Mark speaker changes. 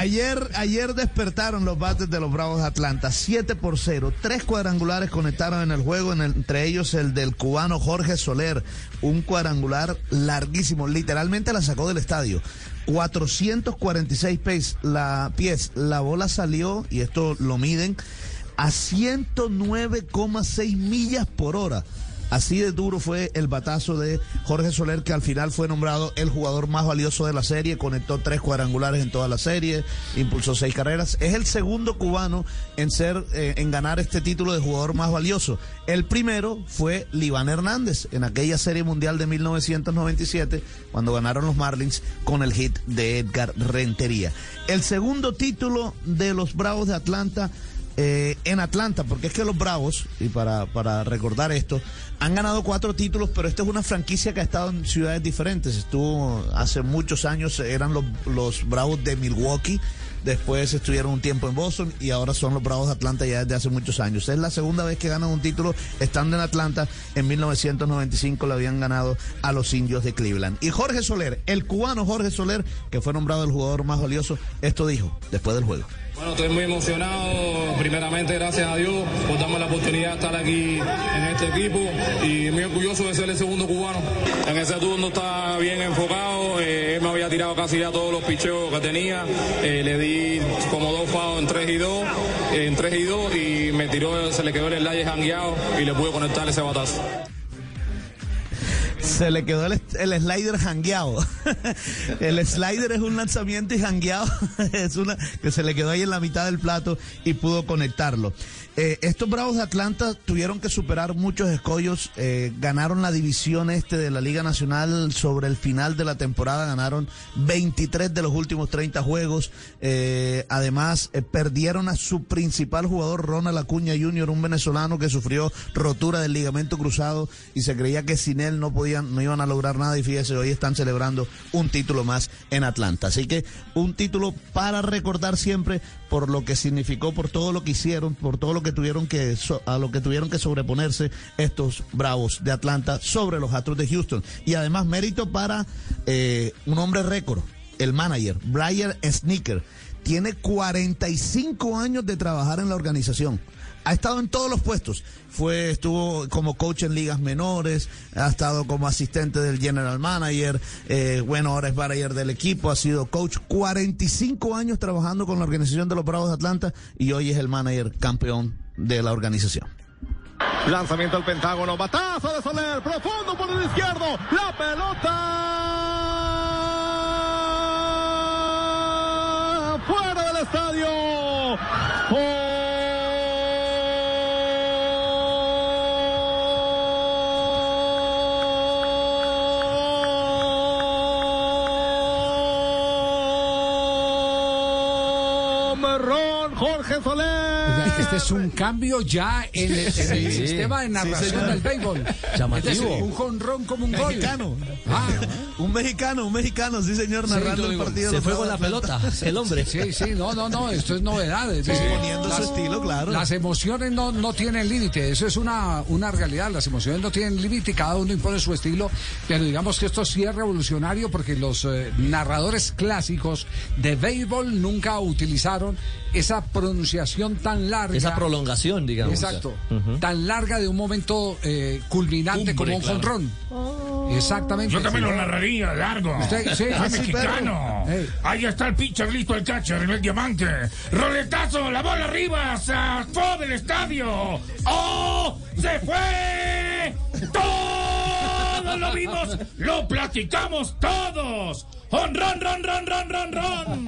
Speaker 1: ayer, ayer despertaron los bates de los Bravos de Atlanta, 7 por 0. Tres cuadrangulares conectaron en el juego, entre ellos el del cubano Jorge Soler, un cuadrangular larguísimo, literalmente la sacó del estadio. 446 pies, la, pies, la bola salió, y esto lo miden, a 109,6 millas por hora. Así de duro fue el batazo de Jorge Soler, que al final fue nombrado el jugador más valioso de la serie, conectó tres cuadrangulares en toda la serie, impulsó seis carreras. Es el segundo cubano en ser, eh, en ganar este título de jugador más valioso. El primero fue Liván Hernández en aquella serie mundial de 1997, cuando ganaron los Marlins con el hit de Edgar Rentería. El segundo título de los Bravos de Atlanta eh, en Atlanta, porque es que los Bravos, y para, para recordar esto, han ganado cuatro títulos, pero esta es una franquicia que ha estado en ciudades diferentes. Estuvo hace muchos años, eran los, los Bravos de Milwaukee, después estuvieron un tiempo en Boston y ahora son los Bravos de Atlanta ya desde hace muchos años. Es la segunda vez que ganan un título estando en Atlanta. En 1995 lo habían ganado a los indios de Cleveland. Y Jorge Soler, el cubano Jorge Soler, que fue nombrado el jugador más valioso, esto dijo después del juego.
Speaker 2: Bueno, estoy muy emocionado, primeramente gracias a Dios por darme la oportunidad de estar aquí en este equipo y muy orgulloso de ser el segundo cubano. En ese turno está bien enfocado, eh, él me había tirado casi ya todos los picheos que tenía, eh, le di como dos fados en 3 y 2, en 3 y 2 y me tiró, se le quedó el slide jangueado y le pude conectar ese batazo.
Speaker 1: Se le quedó el, slider jangueado. el slider es un lanzamiento y jangueado es una que se le quedó ahí en la mitad del plato y pudo conectarlo. Eh, estos Bravos de Atlanta tuvieron que superar muchos escollos, eh, ganaron la división este de la Liga Nacional sobre el final de la temporada, ganaron 23 de los últimos 30 juegos, eh, además perdieron a su principal jugador Ronald Acuña Jr., un venezolano que sufrió rotura del ligamento cruzado y se creía que sin él no podían, no iban a lograr nada y fíjese, hoy están celebrando un título más en Atlanta. Así que un título para recordar siempre por lo que significó, por todo lo que hicieron, por todo lo que tuvieron que, a lo que tuvieron que sobreponerse estos Bravos de Atlanta sobre los Astros de Houston. Y además mérito para eh, un hombre récord, el manager, Brian Sneaker. Tiene 45 años de trabajar en la organización ha estado en todos los puestos. Fue, estuvo como coach en ligas menores, ha estado como asistente del general manager, eh, bueno, ahora es manager del equipo, ha sido coach 45 años trabajando con la organización de los Bravos de Atlanta y hoy es el manager campeón de la organización.
Speaker 3: Lanzamiento al Pentágono, batazo de Soler, profundo por el izquierdo, la pelota estadio. Oh. Jorge Soler.
Speaker 4: Este es un cambio ya en el, sistema de narración del béisbol.
Speaker 1: Llamativo.
Speaker 4: un jonrón como un
Speaker 1: mexicano. Ah. Un mexicano, un mexicano, sí señor, narrando el partido.
Speaker 5: Se fue con la pelota, el hombre.
Speaker 4: Sí, sí, no, no, no, esto es novedad.
Speaker 1: poniendo su estilo, claro.
Speaker 4: Las emociones no, no tienen límite, eso es una, una realidad. Las emociones no tienen límite y cada uno impone su estilo, pero digamos que esto sí es revolucionario porque los eh, narradores clásicos de béisbol nunca utilizaron esa pronunciación tan larga.
Speaker 5: Esa prolongación, digamos.
Speaker 4: Exacto. Tan larga de un momento eh, culminante como un jonrón. Oh. Exactamente.
Speaker 6: Yo también lo narraría largo.
Speaker 4: Usted, sí,
Speaker 6: Soy mexicano. Ahí está el pitcher listo, el catcher en el diamante. Roletazo, la bola arriba, se fue del estadio. ¡Oh! ¡Se fue! ¡Todos lo vimos! ¡Lo platicamos todos! ¡Ron, ron, ron, ron, ron, ron, ron!